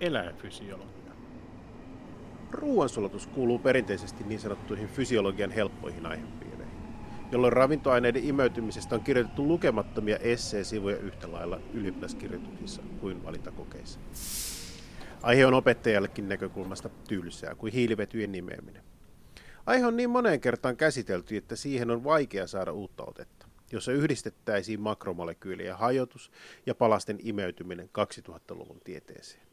eläinfysiologia. Ruoansulatus kuuluu perinteisesti niin sanottuihin fysiologian helppoihin aihepiireihin, jolloin ravintoaineiden imeytymisestä on kirjoitettu lukemattomia essee-sivuja yhtä lailla ylioppilaskirjoituksissa kuin valintakokeissa. Aihe on opettajallekin näkökulmasta tylsää kuin hiilivetyjen nimeäminen. Aihe on niin moneen kertaan käsitelty, että siihen on vaikea saada uutta otetta, jossa yhdistettäisiin makromolekyylien hajotus ja palasten imeytyminen 2000-luvun tieteeseen.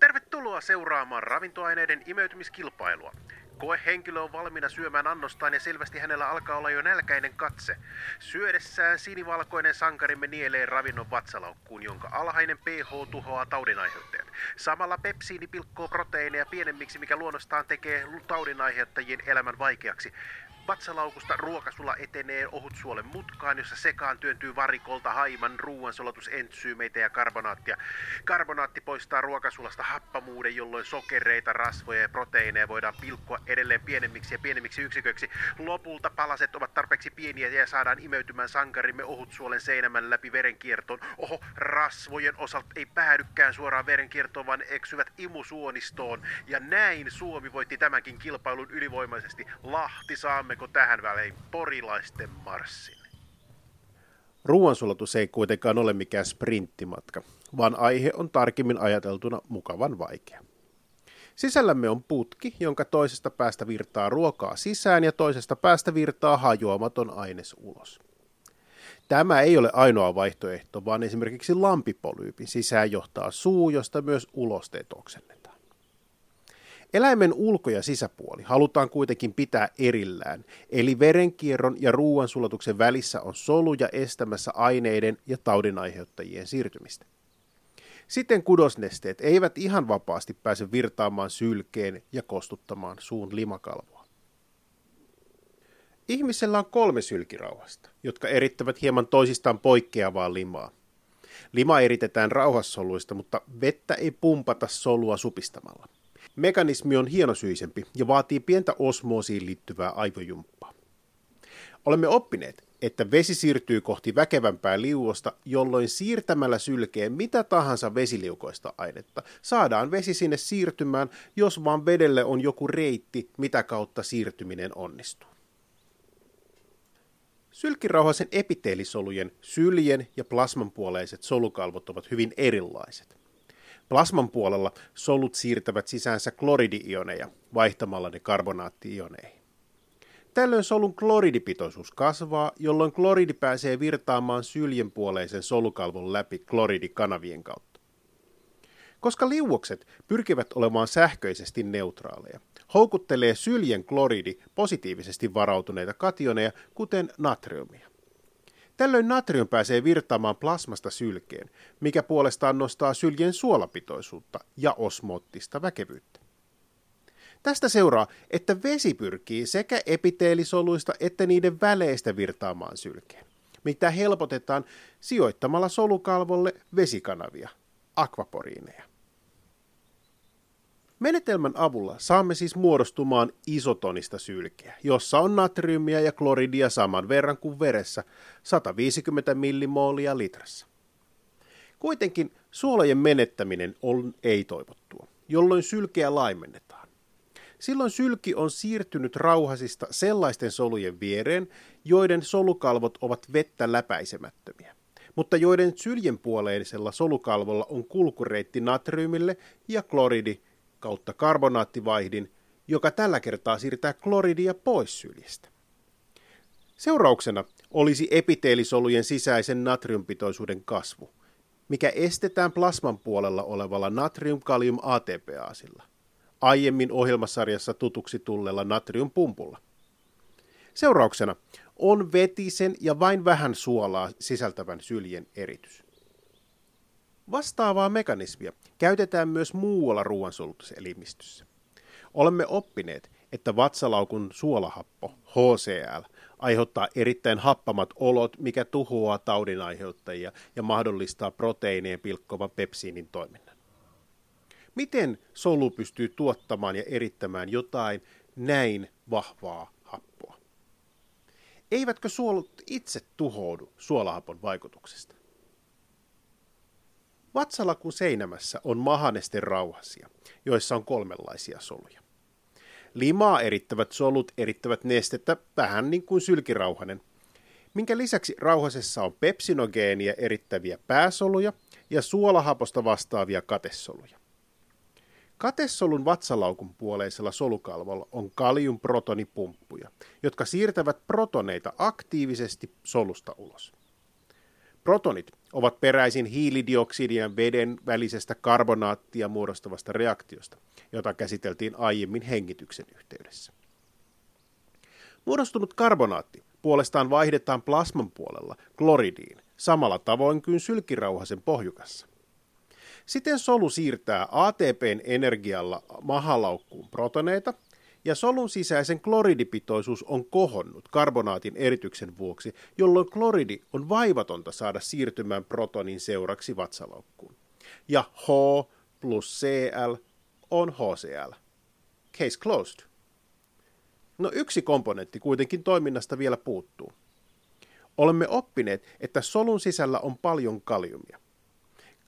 Tervetuloa seuraamaan ravintoaineiden imeytymiskilpailua. Koehenkilö on valmiina syömään annostaan ja selvästi hänellä alkaa olla jo nälkäinen katse. Syödessään sinivalkoinen sankarimme nielee ravinnon vatsalaukkuun, jonka alhainen pH tuhoaa taudinaiheuttajat. Samalla pepsiini pilkkoo proteiineja pienemmiksi, mikä luonnostaan tekee taudinaiheuttajien elämän vaikeaksi. Vatsalaukusta ruokasulla etenee ohutsuolen mutkaan, jossa sekaan työntyy varikolta haiman ruoansulatusensyymeitä ja karbonaattia. Karbonaatti poistaa ruokasulasta happamuuden, jolloin sokereita, rasvoja ja proteiineja voidaan pilkkoa edelleen pienemmiksi ja pienemmiksi yksiköiksi. Lopulta palaset ovat tarpeeksi pieniä ja saadaan imeytymään sankarimme ohutsuolen seinämän läpi verenkiertoon. Oho, rasvojen osalta ei päädykään suoraan verenkiertoon, vaan eksyvät imusuonistoon. Ja näin Suomi voitti tämänkin kilpailun ylivoimaisesti. Lahti saamme Aloitammeko tähän välein porilaisten marssin? Ruoansulatus ei kuitenkaan ole mikään sprinttimatka, vaan aihe on tarkemmin ajateltuna mukavan vaikea. Sisällämme on putki, jonka toisesta päästä virtaa ruokaa sisään ja toisesta päästä virtaa hajoamaton aines ulos. Tämä ei ole ainoa vaihtoehto, vaan esimerkiksi lampipolyypin sisään johtaa suu, josta myös oksennetaan. Eläimen ulko- ja sisäpuoli halutaan kuitenkin pitää erillään, eli verenkierron ja ruoansulatuksen välissä on soluja estämässä aineiden ja taudinaiheuttajien siirtymistä. Sitten kudosnesteet eivät ihan vapaasti pääse virtaamaan sylkeen ja kostuttamaan suun limakalvoa. Ihmisellä on kolme sylkirauhasta, jotka erittävät hieman toisistaan poikkeavaa limaa. Lima eritetään rauhassoluista, mutta vettä ei pumpata solua supistamalla. Mekanismi on hienosyisempi ja vaatii pientä osmoosiin liittyvää aivojumppaa. Olemme oppineet, että vesi siirtyy kohti väkevämpää liuosta, jolloin siirtämällä sylkeen mitä tahansa vesiliukoista ainetta saadaan vesi sinne siirtymään, jos vaan vedelle on joku reitti, mitä kautta siirtyminen onnistuu. Sylkirauhasen epiteelisolujen, syljen ja plasmanpuoleiset solukalvot ovat hyvin erilaiset. Plasman puolella solut siirtävät sisäänsä kloridiioneja vaihtamalla ne karbonaatti-ioneihin. Tällöin solun kloridipitoisuus kasvaa, jolloin kloridi pääsee virtaamaan syljenpuoleisen solukalvon läpi kloridikanavien kautta. Koska liuokset pyrkivät olemaan sähköisesti neutraaleja, houkuttelee syljen kloridi positiivisesti varautuneita kationeja, kuten natriumia. Tällöin natrium pääsee virtaamaan plasmasta sylkeen, mikä puolestaan nostaa syljen suolapitoisuutta ja osmoottista väkevyyttä. Tästä seuraa, että vesi pyrkii sekä epiteelisoluista että niiden väleistä virtaamaan sylkeen, mitä helpotetaan sijoittamalla solukalvolle vesikanavia, akvaporiineja. Menetelmän avulla saamme siis muodostumaan isotonista sylkeä, jossa on natriumia ja kloridia saman verran kuin veressä 150 millimoolia litrassa. Kuitenkin suolojen menettäminen on ei-toivottua, jolloin sylkeä laimennetaan. Silloin sylki on siirtynyt rauhasista sellaisten solujen viereen, joiden solukalvot ovat vettä läpäisemättömiä, mutta joiden syljenpuoleisella solukalvolla on kulkureitti natriumille ja kloridi kautta karbonaattivaihdin, joka tällä kertaa siirtää kloridia pois syljestä. Seurauksena olisi epiteelisolujen sisäisen natriumpitoisuuden kasvu, mikä estetään plasman puolella olevalla natrium-kalium-ATPaasilla, aiemmin ohjelmasarjassa tutuksi tulleella natriumpumpulla. Seurauksena on vetisen ja vain vähän suolaa sisältävän syljen eritys. Vastaavaa mekanismia käytetään myös muualla ruoansulutuselimistössä. Olemme oppineet, että vatsalaukun suolahappo, HCl, aiheuttaa erittäin happamat olot, mikä tuhoaa taudinaiheuttajia ja mahdollistaa proteiinien pilkkovan pepsiinin toiminnan. Miten solu pystyy tuottamaan ja erittämään jotain näin vahvaa happoa? Eivätkö suolut itse tuhoudu suolahapon vaikutuksesta? Vatsalakun seinämässä on mahanesten rauhasia, joissa on kolmenlaisia soluja. Limaa erittävät solut erittävät nestettä vähän niin kuin sylkirauhanen, minkä lisäksi rauhasessa on pepsinogeenia erittäviä pääsoluja ja suolahaposta vastaavia katesoluja. Katessolun vatsalaukun puoleisella solukalvolla on kaliumprotonipumppuja, jotka siirtävät protoneita aktiivisesti solusta ulos. Protonit ovat peräisin hiilidioksidin ja veden välisestä karbonaattia muodostavasta reaktiosta, jota käsiteltiin aiemmin hengityksen yhteydessä. Muodostunut karbonaatti puolestaan vaihdetaan plasman puolella kloridiin samalla tavoin kuin sylkirauhasen pohjukassa. Siten solu siirtää ATPn energialla mahalaukkuun protoneita, ja solun sisäisen kloridipitoisuus on kohonnut karbonaatin erityksen vuoksi, jolloin kloridi on vaivatonta saada siirtymään protonin seuraksi vatsalaukkuun. Ja H plus Cl on HCl. Case closed. No yksi komponentti kuitenkin toiminnasta vielä puuttuu. Olemme oppineet, että solun sisällä on paljon kaliumia.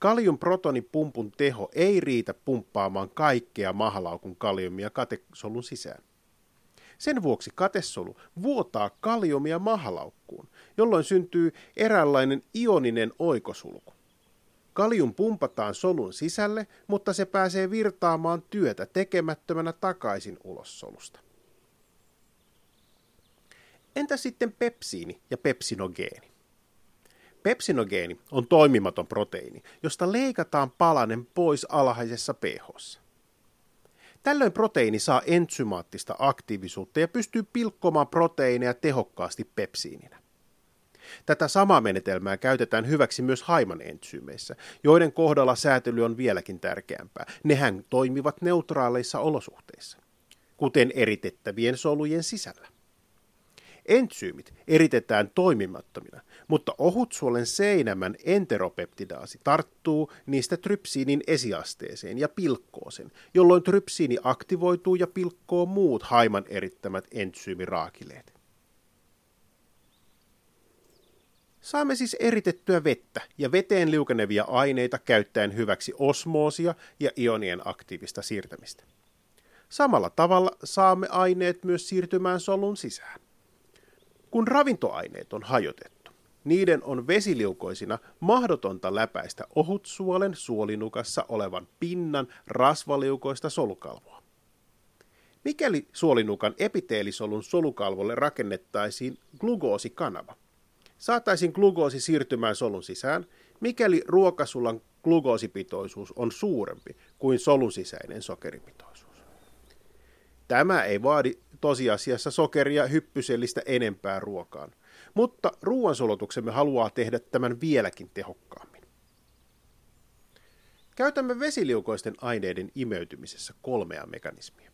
Kaliumprotonipumpun teho ei riitä pumppaamaan kaikkea mahalaukun kaliumia katesolun sisään. Sen vuoksi katesolu vuotaa kaliumia mahalaukkuun, jolloin syntyy eräänlainen ioninen oikosulku. Kalium pumpataan solun sisälle, mutta se pääsee virtaamaan työtä tekemättömänä takaisin ulos solusta. Entä sitten pepsiini ja pepsinogeeni? Pepsinogeeni on toimimaton proteiini, josta leikataan palanen pois alhaisessa pH. Tällöin proteiini saa entsymaattista aktiivisuutta ja pystyy pilkkomaan proteiineja tehokkaasti pepsiininä. Tätä samaa menetelmää käytetään hyväksi myös haiman entsyymeissä, joiden kohdalla säätely on vieläkin tärkeämpää. Nehän toimivat neutraaleissa olosuhteissa, kuten eritettävien solujen sisällä. Entsyymit eritetään toimimattomina, mutta ohutsuolen seinämän enteropeptidaasi tarttuu niistä trypsiinin esiasteeseen ja pilkkoo sen, jolloin trypsiini aktivoituu ja pilkkoo muut haiman erittämät entsyymiraakileet. Saamme siis eritettyä vettä ja veteen liukenevia aineita käyttäen hyväksi osmoosia ja ionien aktiivista siirtämistä. Samalla tavalla saamme aineet myös siirtymään solun sisään. Kun ravintoaineet on hajotettu, niiden on vesiliukoisina mahdotonta läpäistä ohutsuolen suolinukassa olevan pinnan rasvaliukoista solukalvoa. Mikäli suolinukan epiteelisolun solukalvolle rakennettaisiin glukoosikanava, saataisiin glukoosi siirtymään solun sisään, mikäli ruokasulan glukoosipitoisuus on suurempi kuin solun sisäinen sokeripitoisuus. Tämä ei vaadi tosiasiassa sokeria hyppysellistä enempää ruokaan, mutta ruoansulutuksemme haluaa tehdä tämän vieläkin tehokkaammin. Käytämme vesiliukoisten aineiden imeytymisessä kolmea mekanismia.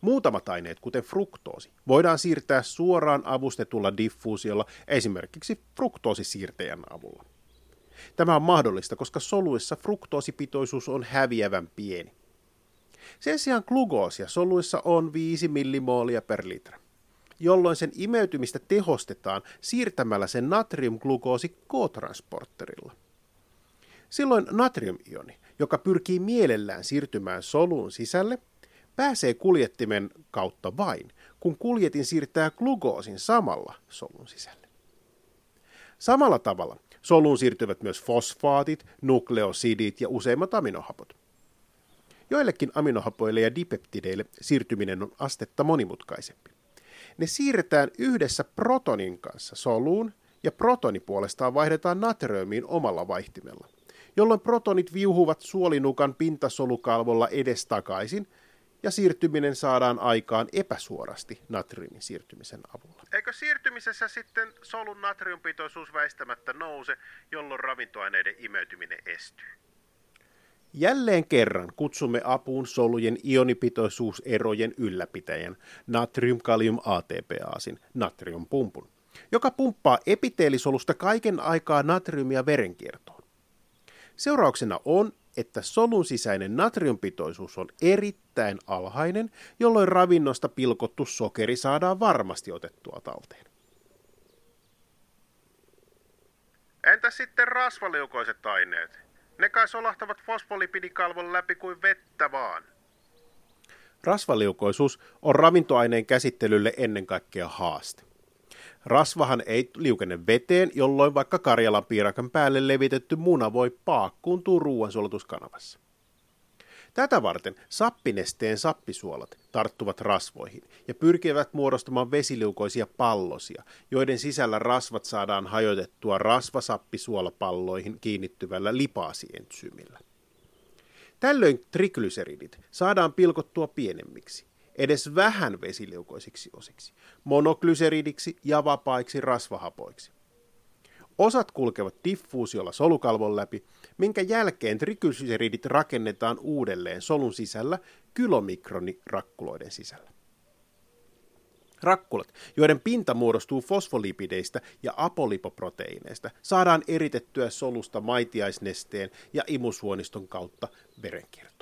Muutamat aineet, kuten fruktoosi, voidaan siirtää suoraan avustetulla diffuusiolla, esimerkiksi fruktoosisiirtäjän avulla. Tämä on mahdollista, koska soluissa fruktoosipitoisuus on häviävän pieni. Sen sijaan glukoosia soluissa on 5 millimoolia per litra, jolloin sen imeytymistä tehostetaan siirtämällä sen natriumglukoosi K-transporterilla. Silloin natriumioni, joka pyrkii mielellään siirtymään soluun sisälle, pääsee kuljettimen kautta vain, kun kuljetin siirtää glukoosin samalla solun sisälle. Samalla tavalla soluun siirtyvät myös fosfaatit, nukleosidit ja useimmat aminohapot. Joillekin aminohapoille ja dipeptideille siirtyminen on astetta monimutkaisempi. Ne siirretään yhdessä protonin kanssa soluun ja protoni puolestaan vaihdetaan natriumiin omalla vaihtimella, jolloin protonit viuhuvat suolinukan pintasolukalvolla edestakaisin ja siirtyminen saadaan aikaan epäsuorasti natriumin siirtymisen avulla. Eikö siirtymisessä sitten solun natriumpitoisuus väistämättä nouse, jolloin ravintoaineiden imeytyminen estyy? Jälleen kerran kutsumme apuun solujen ionipitoisuuserojen ylläpitäjän natrium-kalium-ATPaasin natriumpumpun, joka pumppaa epiteelisolusta kaiken aikaa natriumia verenkiertoon. Seurauksena on, että solun sisäinen natriumpitoisuus on erittäin alhainen, jolloin ravinnosta pilkottu sokeri saadaan varmasti otettua talteen. Entä sitten rasvaliukoiset aineet? Ne kai solahtavat fosfolipidikalvon läpi kuin vettä vaan. Rasvaliukoisuus on ravintoaineen käsittelylle ennen kaikkea haaste. Rasvahan ei liukene veteen, jolloin vaikka Karjalan piirakan päälle levitetty muna voi paakkuuntua ruoansulatuskanavassa. Tätä varten sappinesteen sappisuolat tarttuvat rasvoihin ja pyrkivät muodostamaan vesiliukoisia pallosia, joiden sisällä rasvat saadaan hajotettua rasvasappisuolapalloihin kiinnittyvällä lipaasientsyymillä. Tällöin triglyseridit saadaan pilkottua pienemmiksi, edes vähän vesiliukoisiksi osiksi, monoglyseridiksi ja vapaiksi rasvahapoiksi. Osat kulkevat diffuusiolla solukalvon läpi, minkä jälkeen triglyseridit rakennetaan uudelleen solun sisällä kylomikronirakkuloiden sisällä. Rakkulat, joiden pinta muodostuu fosfolipideistä ja apolipoproteiineista, saadaan eritettyä solusta maitiaisnesteen ja imusuoniston kautta verenkiertoon.